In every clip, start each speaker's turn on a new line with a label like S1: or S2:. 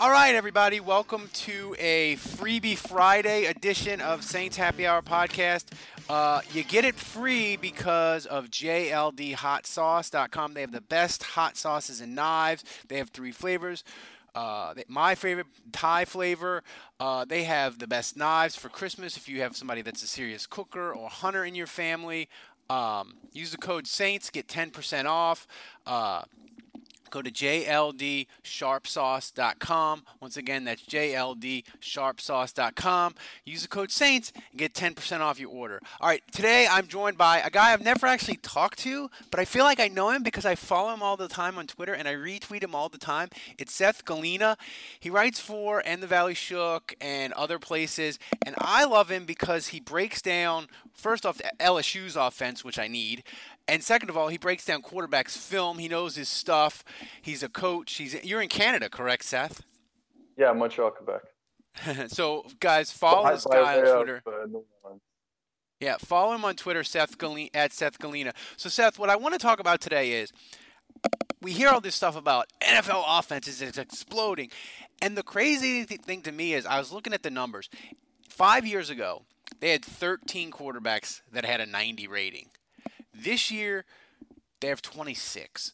S1: All right, everybody, welcome to a Freebie Friday edition of Saints Happy Hour podcast. Uh, you get it free because of JLDHotSauce.com. They have the best hot sauces and knives. They have three flavors. Uh, my favorite Thai flavor. Uh, they have the best knives for Christmas if you have somebody that's a serious cooker or hunter in your family. Um, use the code SAINTS, get 10% off. Uh, go to jldsharpsauce.com. Once again, that's jldsharpsauce.com. Use the code SAINTS and get 10% off your order. All right, today I'm joined by a guy I've never actually talked to, but I feel like I know him because I follow him all the time on Twitter and I retweet him all the time. It's Seth Galina. He writes for And the Valley Shook and other places, and I love him because he breaks down, first off, the LSU's offense, which I need, and second of all, he breaks down quarterbacks film. He knows his stuff. He's a coach. He's you're in Canada, correct, Seth?
S2: Yeah, Montreal, Quebec.
S1: so, guys, follow well, this guy on Twitter. uh, yeah, follow him on Twitter, Seth Galina, at Seth Galina. So, Seth, what I want to talk about today is we hear all this stuff about NFL offenses, it's exploding. And the crazy thing to me is I was looking at the numbers. Five years ago, they had 13 quarterbacks that had a 90 rating. This year, they have 26.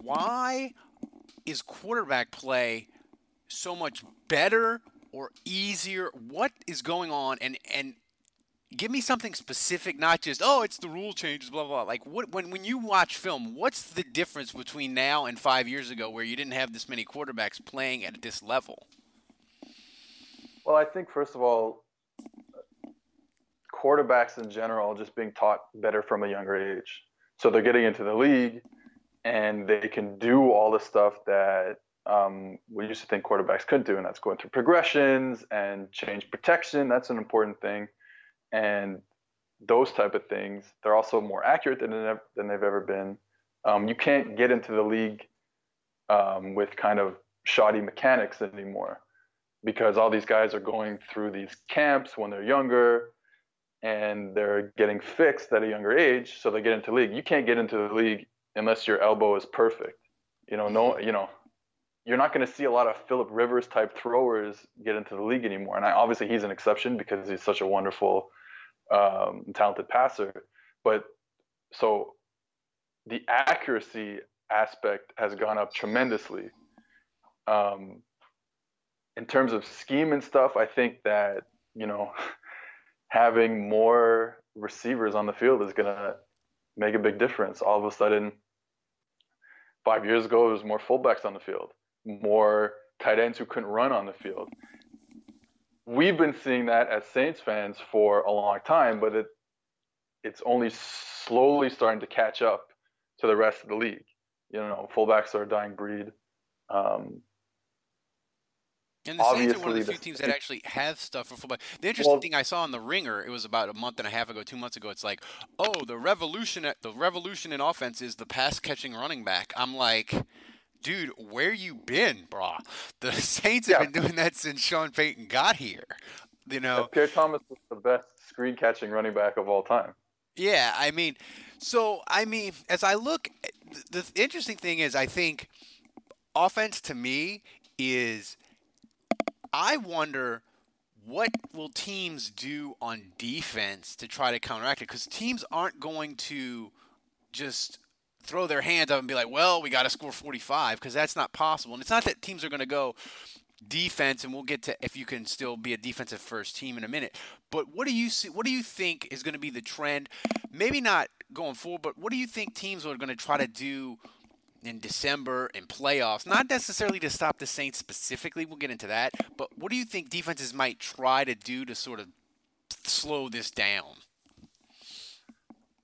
S1: Why is quarterback play so much better or easier? What is going on? And and give me something specific, not just oh, it's the rule changes, blah blah. Like what when when you watch film, what's the difference between now and five years ago, where you didn't have this many quarterbacks playing at this level?
S2: Well, I think first of all, quarterbacks in general just being taught better from a younger age. So they're getting into the league and they can do all the stuff that um, we used to think quarterbacks couldn't do, and that's going through progressions and change protection. That's an important thing. And those type of things, they're also more accurate than, than they've ever been. Um, you can't get into the league um, with kind of shoddy mechanics anymore because all these guys are going through these camps when they're younger and they're getting fixed at a younger age, so they get into the league. You can't get into the league unless your elbow is perfect. You know, no, you know, you're not going to see a lot of Philip Rivers type throwers get into the league anymore. And I, obviously, he's an exception because he's such a wonderful, um, talented passer. But so the accuracy aspect has gone up tremendously. Um, in terms of scheme and stuff, I think that you know having more receivers on the field is going to make a big difference. All of a sudden, five years ago, there was more fullbacks on the field, more tight ends who couldn't run on the field. We've been seeing that as Saints fans for a long time, but it it's only slowly starting to catch up to the rest of the league. You know, fullbacks are a dying breed. Um,
S1: and the Saints are one of the few teams that actually have stuff for football. The interesting well, thing I saw on the Ringer, it was about a month and a half ago, two months ago. It's like, oh, the revolution, the revolution in offense is the pass catching running back. I'm like, dude, where you been, brah? The Saints have yeah. been doing that since Sean Payton got here. You know,
S2: Pierre Thomas was the best screen catching running back of all time.
S1: Yeah, I mean, so I mean, as I look, the, the interesting thing is, I think offense to me is I wonder what will teams do on defense to try to counteract it? Because teams aren't going to just throw their hands up and be like, "Well, we got to score 45," because that's not possible. And it's not that teams are going to go defense, and we'll get to if you can still be a defensive first team in a minute. But what do you see? What do you think is going to be the trend? Maybe not going forward, but what do you think teams are going to try to do in December in playoffs, not necessarily to stop the Saints specifically. We'll get into that. But what do you think defenses might try to do to sort of slow this down?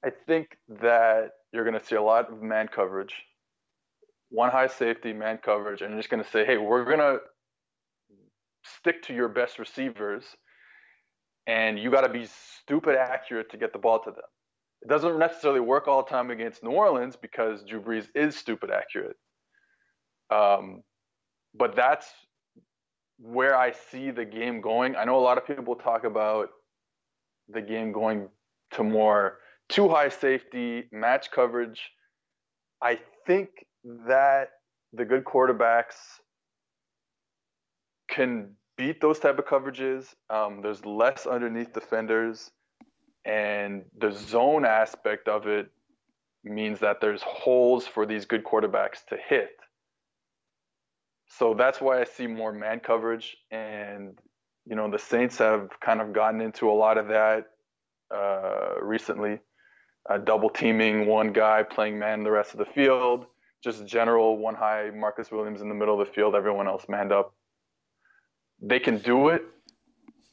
S2: I think that you're going to see a lot of man coverage, one high safety man coverage, and you're just going to say, hey, we're going to stick to your best receivers and you got to be stupid accurate to get the ball to them. It doesn't necessarily work all the time against New Orleans because Drew Brees is stupid accurate. Um, but that's where I see the game going. I know a lot of people talk about the game going to more too high safety, match coverage. I think that the good quarterbacks can beat those type of coverages. Um, there's less underneath defenders, and the zone aspect of it means that there's holes for these good quarterbacks to hit. So that's why I see more man coverage, and you know the Saints have kind of gotten into a lot of that uh, recently, uh, double teaming one guy, playing man the rest of the field, just general one high Marcus Williams in the middle of the field, everyone else manned up. They can do it,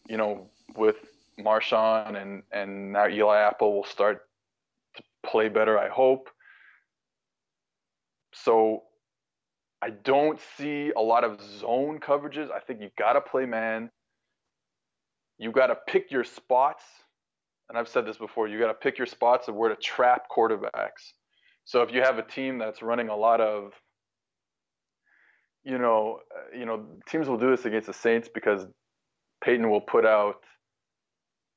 S2: you know, with Marshon and and now Eli Apple will start to play better. I hope. So I don't see a lot of zone coverages. I think you got to play man. You got to pick your spots. And I've said this before, you got to pick your spots of where to trap quarterbacks. So if you have a team that's running a lot of you know, uh, you know, teams will do this against the Saints because Payton will put out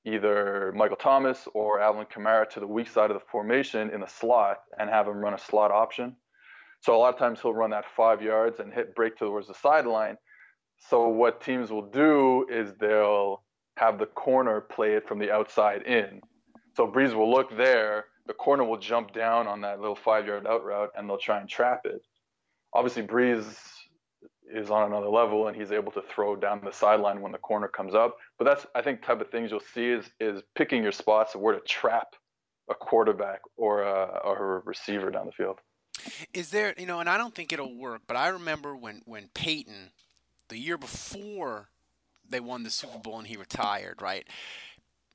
S2: either Michael Thomas or Alvin Kamara to the weak side of the formation in the slot and have him run a slot option. So a lot of times he'll run that five yards and hit break towards the sideline. So what teams will do is they'll have the corner play it from the outside in. So Brees will look there, the corner will jump down on that little five yard out route and they'll try and trap it. Obviously Brees is on another level and he's able to throw down the sideline when the corner comes up. But that's I think type of things you'll see is is picking your spots of where to trap a quarterback or a, or a receiver down the field.
S1: Is there, you know, and I don't think it'll work, but I remember when when Peyton, the year before they won the Super Bowl and he retired, right?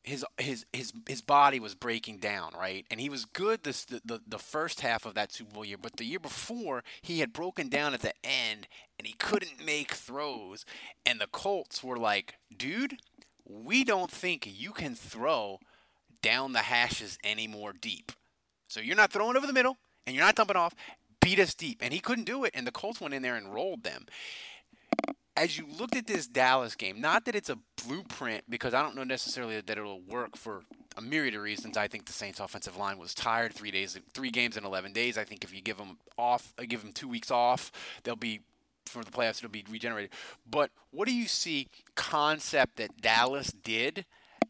S1: His his his his body was breaking down, right? And he was good this the, the, the first half of that Super Bowl year, but the year before he had broken down at the end and he couldn't make throws. And the Colts were like, dude, we don't think you can throw down the hashes any more deep. So you're not throwing over the middle and you're not dumping off, beat us deep. And he couldn't do it, and the Colts went in there and rolled them. As you looked at this Dallas game, not that it's a blueprint, because I don't know necessarily that it'll work for a myriad of reasons. I think the Saints' offensive line was tired. Three days, three games in 11 days. I think if you give them off, uh, give them two weeks off, they'll be for the playoffs. It'll be regenerated. But what do you see concept that Dallas did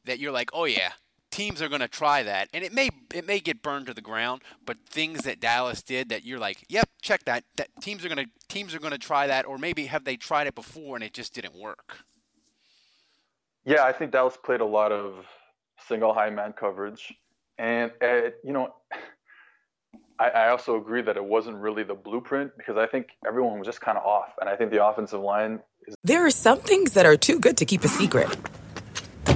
S1: that you're like, oh yeah, teams are going to try that, and it may it may get burned to the ground. But things that Dallas did that you're like, yep, check that. That teams are going to teams are going to try that, or maybe have they tried it before and it just didn't work.
S2: Yeah, I think Dallas played a lot of single high man coverage, and uh, you know. I, I also agree that it wasn't really the blueprint because I think everyone was just kind of off, and I think the offensive line. Is-
S3: there are some things that are too good to keep a secret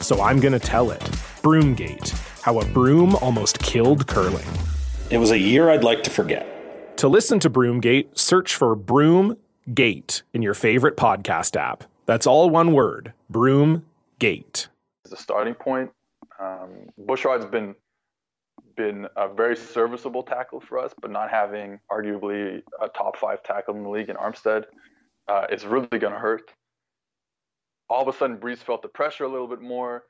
S4: so I'm going to tell it. Broomgate How a Broom Almost Killed Curling.
S5: It was a year I'd like to forget.
S4: To listen to Broomgate, search for Broomgate in your favorite podcast app. That's all one word Broomgate.
S2: As a starting point, um, Bushrod has been been a very serviceable tackle for us, but not having arguably a top five tackle in the league in Armstead uh, is really going to hurt. All of a sudden, Brees felt the pressure a little bit more.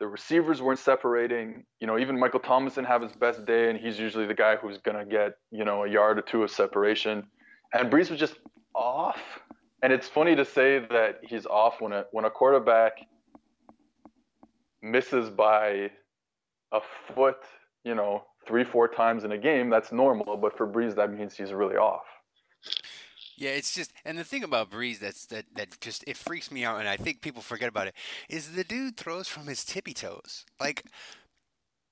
S2: The receivers weren't separating. You know, even Michael Thomas didn't have his best day, and he's usually the guy who's to get, you know, a yard or two of separation. And Brees was just off. And it's funny to say that he's off when a when a quarterback misses by a foot, you know, three, four times in a game, that's normal. But for Brees, that means he's really off.
S1: Yeah, it's just, and the thing about Brees that's that that just it freaks me out, and I think people forget about it is the dude throws from his tippy toes. Like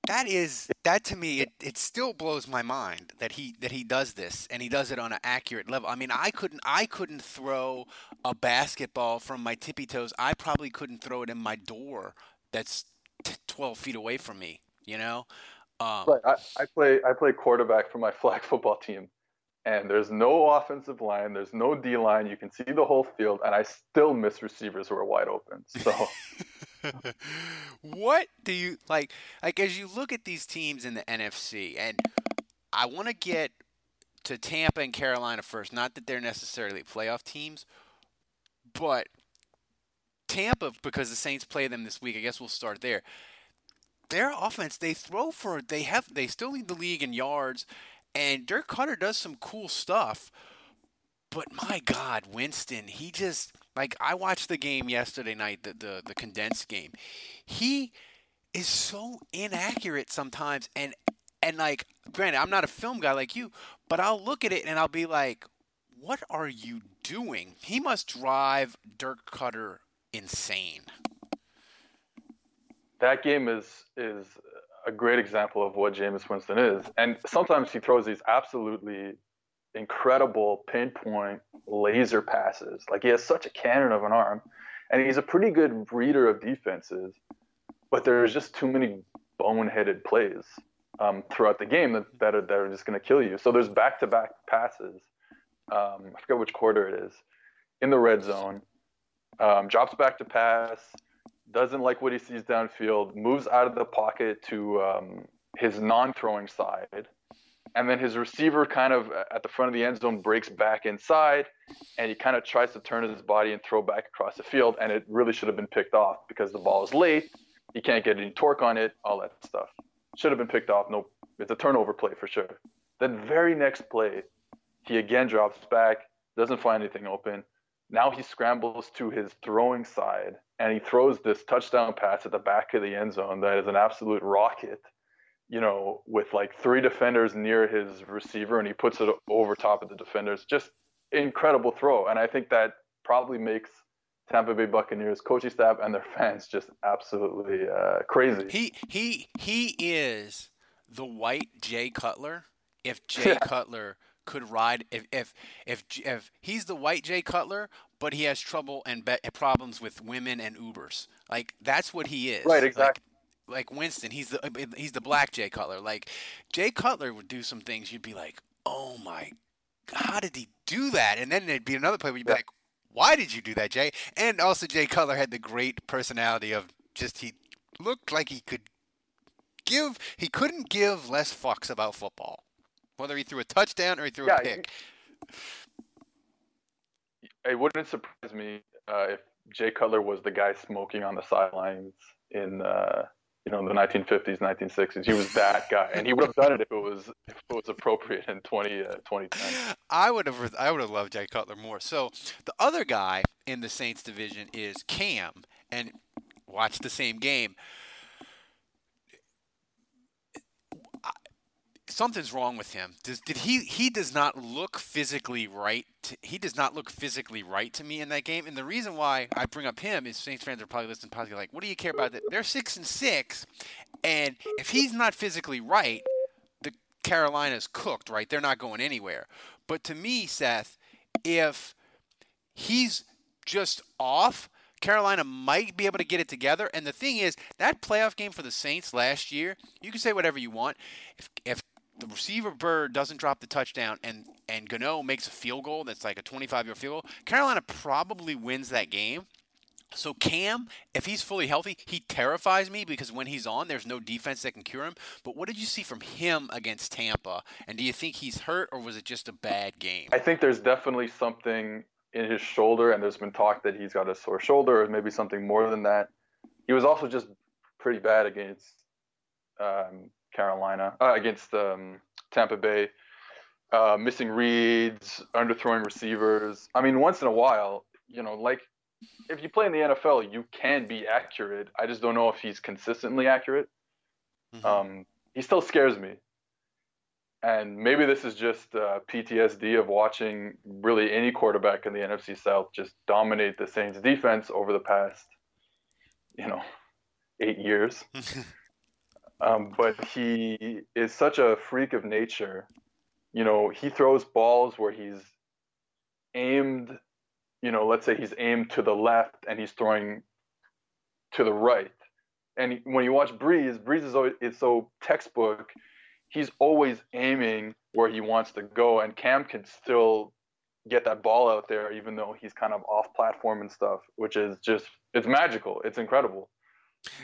S1: that is that to me, it, it still blows my mind that he that he does this and he does it on an accurate level. I mean, I couldn't I couldn't throw a basketball from my tippy toes. I probably couldn't throw it in my door. That's t- twelve feet away from me. You know.
S2: Um. I, I play I play quarterback for my flag football team, and there's no offensive line, there's no D line. You can see the whole field, and I still miss receivers who are wide open. So.
S1: what do you like? Like as you look at these teams in the NFC, and I want to get to Tampa and Carolina first. Not that they're necessarily playoff teams, but Tampa because the Saints play them this week. I guess we'll start there their offense, they throw for they have they still lead the league in yards, and Dirk Koetter does some cool stuff. But my God, Winston, he just like I watched the game yesterday night, the the, the condensed game. He is so inaccurate sometimes, and and like granted, I'm not a film guy like you, but I'll look at it and I'll be like, what are you doing? He must drive Dirk Koetter insane
S2: that game is is a great example of what Jameis Winston is. And sometimes he throws these absolutely incredible pinpoint laser passes. Like he has such a cannon of an arm, and he's a pretty good reader of defenses. But there's just too many boneheaded plays um, throughout the game that, that are, that are just going to kill you. So there's back-to-back passes. Um, I forget which quarter it is in the red zone. Um, drops back to pass doesn't like what he sees downfield, moves out of the pocket to um, his non-throwing side, and then his receiver kind of at the front of the end zone breaks back inside, and he kind of tries to turn his body and throw back across the field, and it really should have been picked off because the ball is late, he can't get any torque on it, all that stuff. Should have been picked off. No, it's a turnover play for sure. Then very next play, he again drops back, doesn't find anything open. Now he scrambles to his throwing side and he throws this touchdown pass at the back of the end zone that is an absolute rocket, you know, with like three defenders near his receiver and he puts it over top of the defenders. Just incredible throw. And I think that probably makes Tampa Bay Buccaneers coaching staff and their fans just absolutely uh, crazy.
S1: He he he is the white Jay Cutler. If Jay yeah. Cutler could ride if if if if he's the white Jay Cutler, but he has trouble and be- problems with women and Ubers. Like that's what he is.
S2: Right. Exactly.
S1: Like, like Winston, he's the uh, he's the black Jay Cutler. Like Jay Cutler would do some things you'd be like, oh my, how did he do that? And then there'd be another play where you'd be yeah. like, why did you do that, Jay? And also Jay Cutler had the great personality of just he looked like he could give he couldn't give less fucks about football whether he threw a touchdown or he threw yeah, a pick.
S2: It wouldn't surprise me uh, if Jay Cutler was the guy smoking on the sidelines in uh, you know the 1950s, 1960s. He was that guy, and he would have done it if it was if it was appropriate in 20 uh, 2010.
S1: I would have I would have loved Jay Cutler more. So the other guy in the Saints division is Cam, and watch the same game. Something's wrong with him. Does, did he? He does not look physically right. To, he does not look physically right to me in that game. And the reason why I bring up him is Saints fans are probably listening, probably like, "What do you care about that?" They're six and six, and if he's not physically right, the Carolina's cooked. Right? They're not going anywhere. But to me, Seth, if he's just off. Carolina might be able to get it together. And the thing is, that playoff game for the Saints last year, you can say whatever you want. If, if the receiver Byrd doesn't drop the touchdown and and Gano makes a field goal that's like a 25 yard field goal, Carolina probably wins that game. So Cam, if he's fully healthy, he terrifies me because when he's on, there's no defense that can cure him. But what did you see from him against Tampa? And do you think he's hurt or was it just a bad game?
S2: I think there's definitely something in his shoulder, and there's been talk that he's got a sore shoulder or maybe something more than that. He was also just pretty bad against um, Carolina, uh, against um, Tampa Bay, uh, missing reads, underthrowing receivers. I mean, once in a while, you know, like if you play in the NFL, you can be accurate. I just don't know if he's consistently accurate. Mm-hmm. Um, he still scares me. And maybe this is just uh, PTSD of watching really any quarterback in the NFC South just dominate the Saints defense over the past, you know, eight years. um, but he is such a freak of nature. You know, he throws balls where he's aimed you know, let's say he's aimed to the left and he's throwing to the right. And when you watch Brees, Brees is always, it's so textbook. He's always aiming where he wants to go, and Cam can still get that ball out there, even though he's kind of off platform and stuff, which is just it's magical. It's incredible.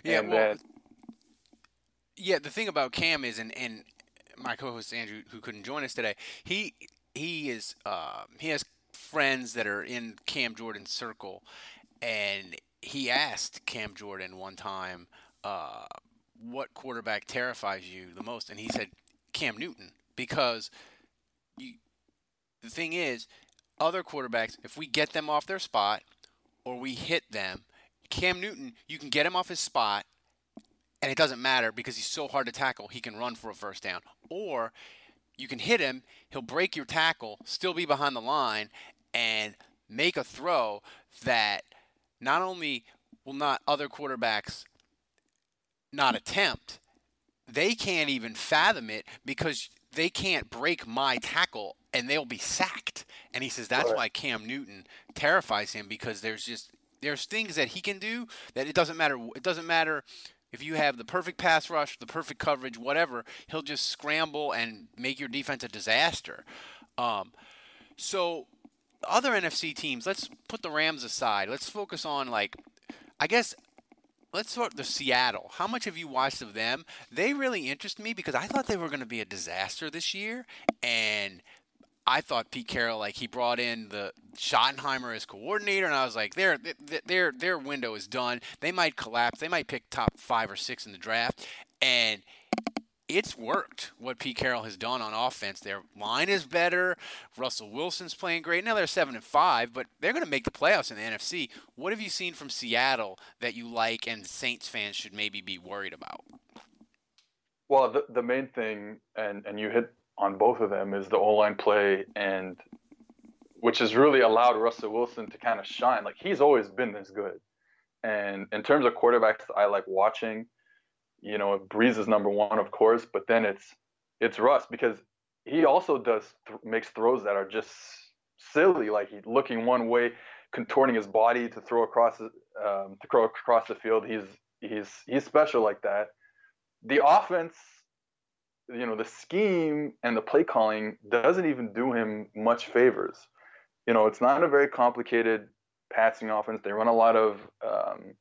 S1: Yeah, and well, then, yeah. The thing about Cam is, and, and my co-host Andrew, who couldn't join us today, he he is uh, he has friends that are in Cam Jordan's circle, and he asked Cam Jordan one time, uh, "What quarterback terrifies you the most?" And he said, "Cam Newton," because you, the thing is, other quarterbacks, if we get them off their spot or we hit them, Cam Newton, you can get him off his spot, and it doesn't matter because he's so hard to tackle. He can run for a first down, or you can hit him, he'll break your tackle, still be behind the line, and make a throw that not only will not other quarterbacks not attempt, they can't even fathom it because they can't break my tackle and they'll be sacked. And he says that's why Cam Newton terrifies him because there's just there's things that he can do that it doesn't matter it doesn't matter if you have the perfect pass rush, the perfect coverage, whatever, he'll just scramble and make your defense a disaster. Um, so other NFC teams, let's put the Rams aside. Let's focus on like, I guess. Let's start the Seattle. How much have you watched of them? They really interest me because I thought they were going to be a disaster this year, and I thought Pete Carroll like he brought in the Schottenheimer as coordinator, and I was like, their their their window is done. They might collapse. They might pick top five or six in the draft, and it's worked what Pete Carroll has done on offense. Their line is better. Russell Wilson's playing great. Now they're seven and five, but they're going to make the playoffs in the NFC. What have you seen from Seattle that you like, and Saints fans should maybe be worried about?
S2: Well, the the main thing, and and you hit on both of them, is the O line play, and which has really allowed Russell Wilson to kind of shine. Like he's always been this good, and in terms of quarterbacks, I like watching you know, Brees is number one, of course, but then it's it's Russ because he also does th- makes throws that are just silly, like he's looking one way, contorting his body to throw across um, to throw across the field. He's he's he's special like that. The offense, you know, the scheme and the play calling doesn't even do him much favors. You know, it's not a very complicated passing offense. They run a lot of um,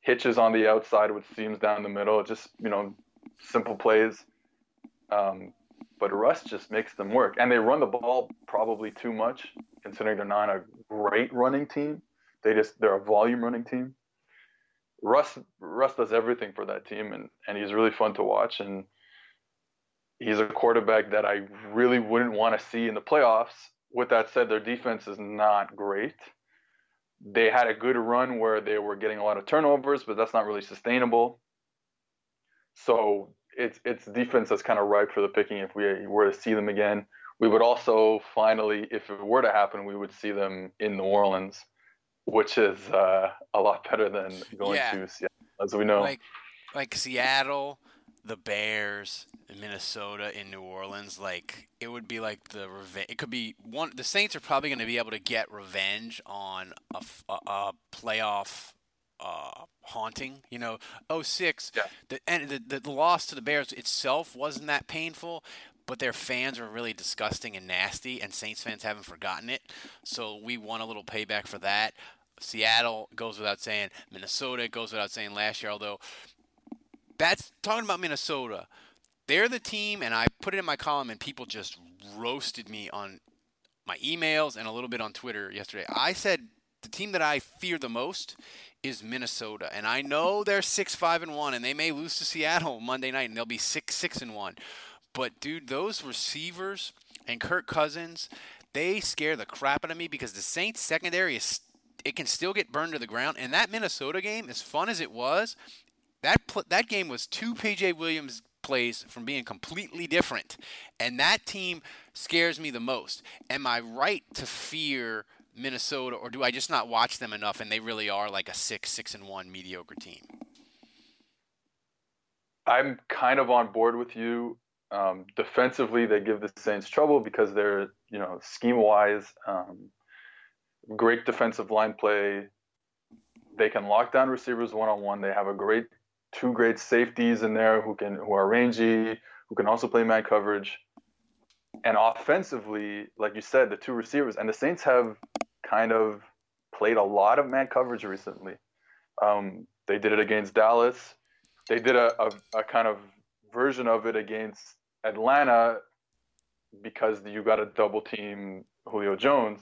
S2: hitches on the outside with seams down the middle. Just you know, simple plays. Um, but Russ just makes them work, and they run the ball probably too much, considering they're not a great running team. They just they're a volume running team. Russ Russ does everything for that team, and and he's really fun to watch. And he's a quarterback that I really wouldn't want to see in the playoffs. With that said, their defense is not great they had a good run where they were getting a lot of turnovers, but that's not really sustainable. So it's it's defense that's kind of ripe for the picking if we were to see them again. We would also finally, if it were to happen, we would see them in New Orleans, which is uh, a lot better than going yeah. to Seattle, as we know.
S1: Like like Seattle, the Bears, Minnesota, in New Orleans, like it would be like the revenge. It could be one. The Saints are probably going to be able to get revenge on a, a, a playoff uh, haunting. You know, 06, yeah. the, and the, the loss to the Bears itself wasn't that painful, but their fans were really disgusting and nasty, and Saints fans haven't forgotten it. So we want a little payback for that. Seattle goes without saying. Minnesota goes without saying last year, although that's talking about Minnesota. They're the team, and I put it in my column, and people just roasted me on my emails and a little bit on Twitter yesterday. I said the team that I fear the most is Minnesota, and I know they're six five and one, and they may lose to Seattle Monday night, and they'll be six six and one. But dude, those receivers and Kirk Cousins, they scare the crap out of me because the Saints secondary is it can still get burned to the ground. And that Minnesota game, as fun as it was, that that game was two PJ Williams plays from being completely different, and that team scares me the most. Am I right to fear Minnesota, or do I just not watch them enough and they really are like a six, six and one mediocre team?
S2: I'm kind of on board with you. Um, defensively, they give the Saints trouble because they're, you know, scheme wise, um, great defensive line play. They can lock down receivers one on one. They have a great two great safeties in there who can who are rangy, who can also play man coverage. And offensively, like you said, the two receivers and the Saints have kind of played a lot of man coverage recently. Um, they did it against Dallas. They did a, a, a kind of version of it against Atlanta because you got a double team Julio Jones.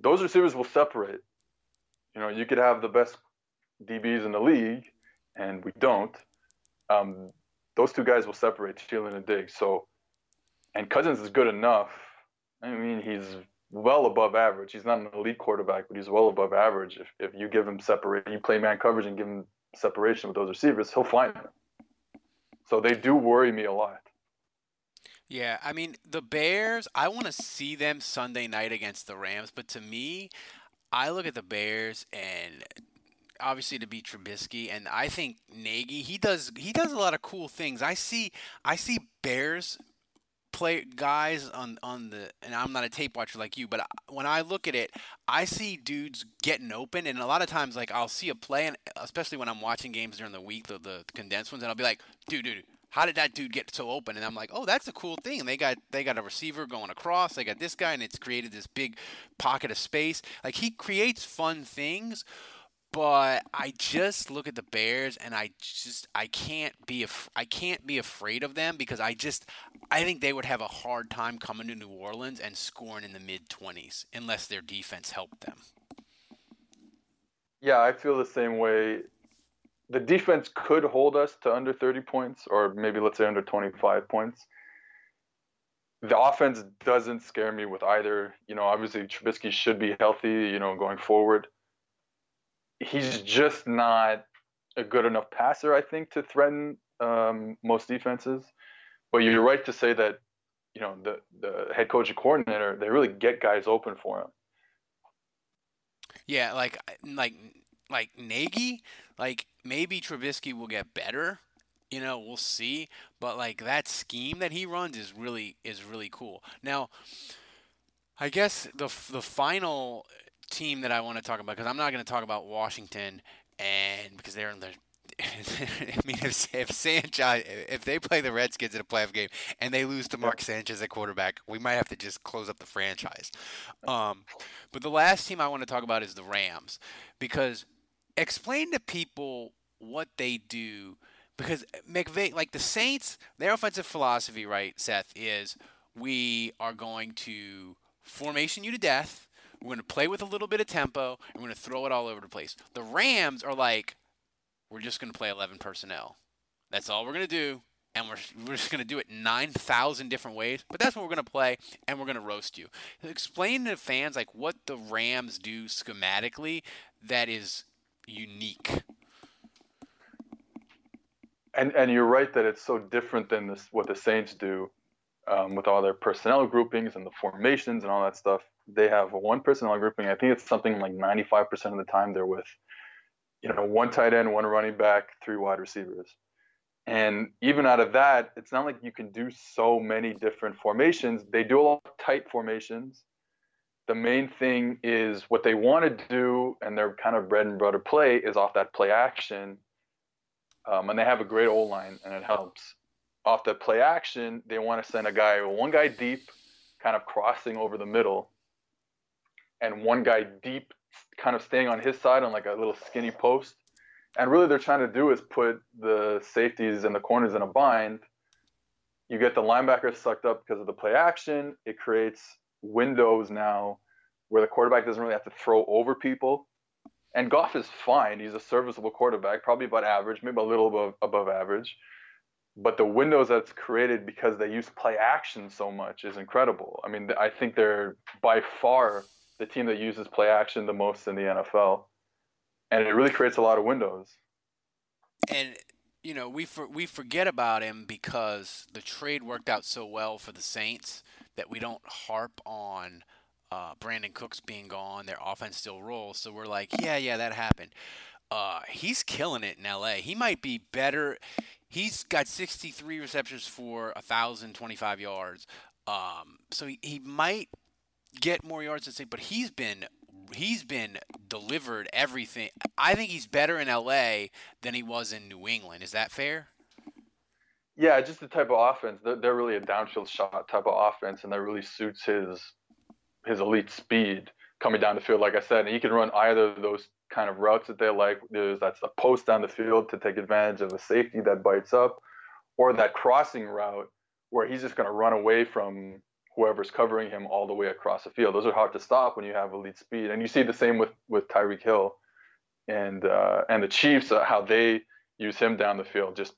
S2: Those receivers will separate. You know, you could have the best DBs in the league, and we don't. Um, those two guys will separate Thielen and Diggs. So, and Cousins is good enough. I mean, he's well above average. He's not an elite quarterback, but he's well above average. If, if you give him separate, you play man coverage and give him separation with those receivers, he'll find them. So they do worry me a lot.
S1: Yeah, I mean the Bears. I want to see them Sunday night against the Rams, but to me, I look at the Bears and obviously to be Trubisky, and I think Nagy he does he does a lot of cool things. I see I see Bears play guys on on the and I'm not a tape watcher like you, but when I look at it, I see dudes getting open, and a lot of times like I'll see a play, and especially when I'm watching games during the week, the, the condensed ones, and I'll be like, dude, dude. How did that dude get so open? And I'm like, oh, that's a cool thing. And they got they got a receiver going across. They got this guy, and it's created this big pocket of space. Like he creates fun things, but I just look at the Bears and I just I can't be af- I can't be afraid of them because I just I think they would have a hard time coming to New Orleans and scoring in the mid 20s unless their defense helped them.
S2: Yeah, I feel the same way. The defense could hold us to under 30 points or maybe let's say under 25 points. The offense doesn't scare me with either. You know, obviously Trubisky should be healthy, you know, going forward he's just not a good enough passer, I think, to threaten um, most defenses. But you're right to say that, you know, the the head coach and coordinator they really get guys open for him.
S1: Yeah, like like like Nagy, like maybe Trubisky will get better. You know, we'll see. But like that scheme that he runs is really is really cool. Now, I guess the the final team that I want to talk about because I'm not going to talk about Washington and because they're in the I mean, if, if Sanchez, if they play the Redskins in a playoff game and they lose to Mark Sanchez at quarterback, we might have to just close up the franchise. Um, but the last team I want to talk about is the Rams because explain to people what they do because McVay, like the Saints, their offensive philosophy, right, Seth, is we are going to formation you to death we're going to play with a little bit of tempo, and we're going to throw it all over the place. The Rams are like, we're just going to play 11 personnel. That's all we're going to do, and we're, we're just going to do it 9,000 different ways, but that's what we're going to play, and we're going to roast you. Explain to fans like what the Rams do schematically that is unique.
S2: And and you're right that it's so different than this what the Saints do um, with all their personnel groupings and the formations and all that stuff they have one personnel grouping. I think it's something like 95% of the time they're with, you know, one tight end, one running back, three wide receivers. And even out of that, it's not like you can do so many different formations. They do a lot of tight formations. The main thing is what they want to do, and their kind of bread and butter play is off that play action. Um, and they have a great O line, and it helps. Off the play action, they want to send a guy, one guy deep, kind of crossing over the middle, and one guy deep kind of staying on his side on like a little skinny post. And really, they're trying to do is put the safeties and the corners in a bind. You get the linebackers sucked up because of the play action. It creates windows now where the quarterback doesn't really have to throw over people. And Goff is fine. He's a serviceable quarterback, probably about average, maybe a little above, above average. But the windows that's created because they use play action so much is incredible. I mean, I think they're by far the team that uses play action the most in the NFL, and it really creates a lot of windows.
S1: And you know, we for, we forget about him because the trade worked out so well for the Saints that we don't harp on uh, Brandin Cooks being gone. Their offense still rolls, so we're like, yeah, yeah, that happened. Uh, he's killing it in LA. He might be better. He's got 63 receptions for 1,025 yards. Um, so he, he might get more yards than say, but he's been he's been delivered everything. I think he's better in LA than he was in New England. Is that fair?
S2: Yeah, just the type of offense. They're, they're really a downfield shot type of offense, and that really suits his his elite speed coming down the field. Like I said, and he can run either of those kind of routes that they like. There's that's a post down the field to take advantage of a safety that bites up, or that crossing route where he's just going to run away from whoever's covering him all the way across the field. Those are hard to stop when you have elite speed, and you see the same with with Tyreek Hill, and uh, and the Chiefs uh, how they use him down the field, just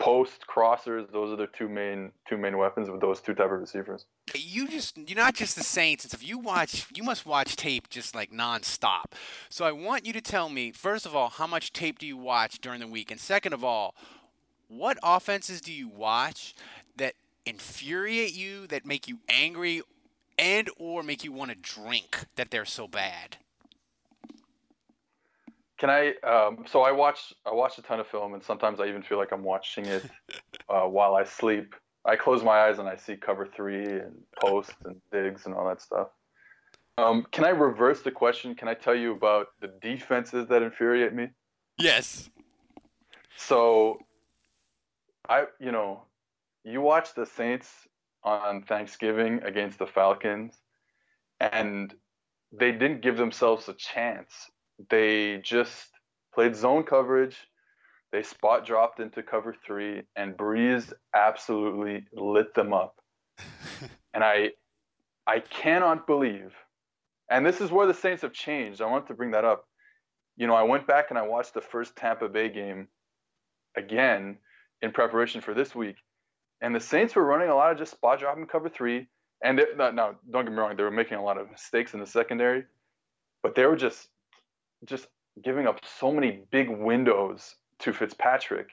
S2: post crossers. Those are the two main two main weapons with those two type of receivers.
S1: You just you're not just the Saints. If you watch, you must watch tape just like nonstop. So I want you to tell me first of all how much tape do you watch during the week, and second of all. What offenses do you watch that infuriate you, that make you angry, and or make you want to drink that they're so bad?
S2: Can I? Um, so I watch I watch a ton of film, and sometimes I even feel like I'm watching it uh, while I sleep. I close my eyes and I see cover three and post and digs and all that stuff. Um, can I reverse the question? Can I tell you about the defenses that infuriate me?
S1: Yes.
S2: So, I you know you watch the Saints on Thanksgiving against the Falcons, and they didn't give themselves a chance. They just played zone coverage. They spot dropped into cover three, and Brees absolutely lit them up. and I, I cannot believe, and this is where the Saints have changed. I want to bring that up. You know, I went back and I watched the first Tampa Bay game again in preparation for this week, and the Saints were running a lot of just spot drop and cover three. And they, no, no, don't get me wrong, they were making a lot of mistakes in the secondary, but they were just just giving up so many big windows to Fitzpatrick.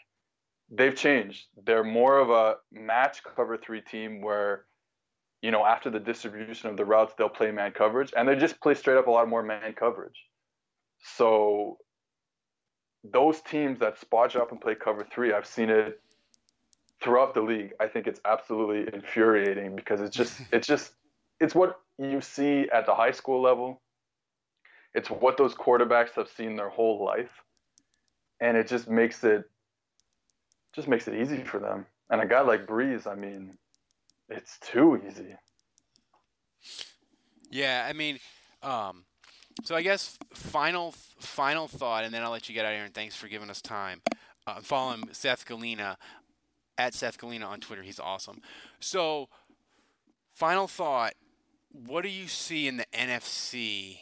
S2: They've changed. They're more of a match cover three team where, you know, after the distribution of the routes, they'll play man coverage, and they just play straight up a lot more man coverage. So those teams that spot drop and play cover three, I've seen it throughout the league. I think it's absolutely infuriating because it's just it's just it's what you see at the high school level. It's what those quarterbacks have seen their whole life. And it just makes it just makes it easy for them. And a guy like Brees, I mean, it's too easy.
S1: Yeah, I mean, um, so I guess final final thought, and then I'll let you get out of here. And thanks for giving us time. Uh, following Seth Galina at Seth Galina on Twitter. He's awesome. So, final thought: What do you see in the NFC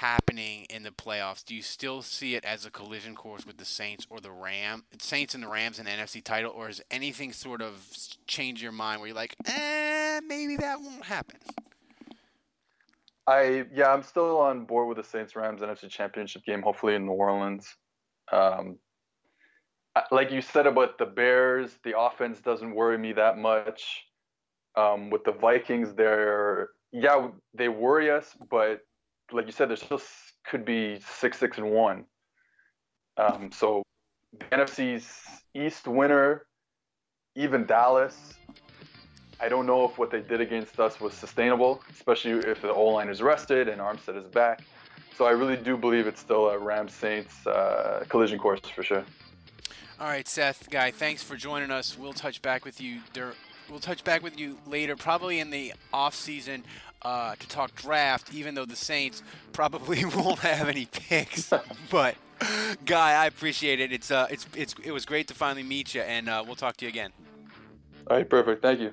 S1: happening in the playoffs? Do you still see it as a collision course with the Saints or the Ram Saints and the Rams in the NFC title, or has anything sort of changed your mind where you're like, eh, maybe that won't happen?
S2: I yeah, I'm still on board with the Saints Rams NFC Championship game. Hopefully in New Orleans. Um, like you said about the Bears, the offense doesn't worry me that much. Um, with the Vikings, they're yeah, they worry us, but like you said, there still could be six, six, and one. Um, so the NFC's East winner, even Dallas. I don't know if what they did against us was sustainable, especially if the O line is rested and Armstead is back. So I really do believe it's still a Rams Saints uh, collision course for sure.
S1: All right, Seth, guy, thanks for joining us. We'll touch back with you. We'll touch back with you later, probably in the off season. Uh, to talk draft, even though the Saints probably won't have any picks. but Guy, I appreciate it. It's uh, it's it's it was great to finally meet you, and uh, we'll talk to you again.
S2: All right, perfect. Thank you.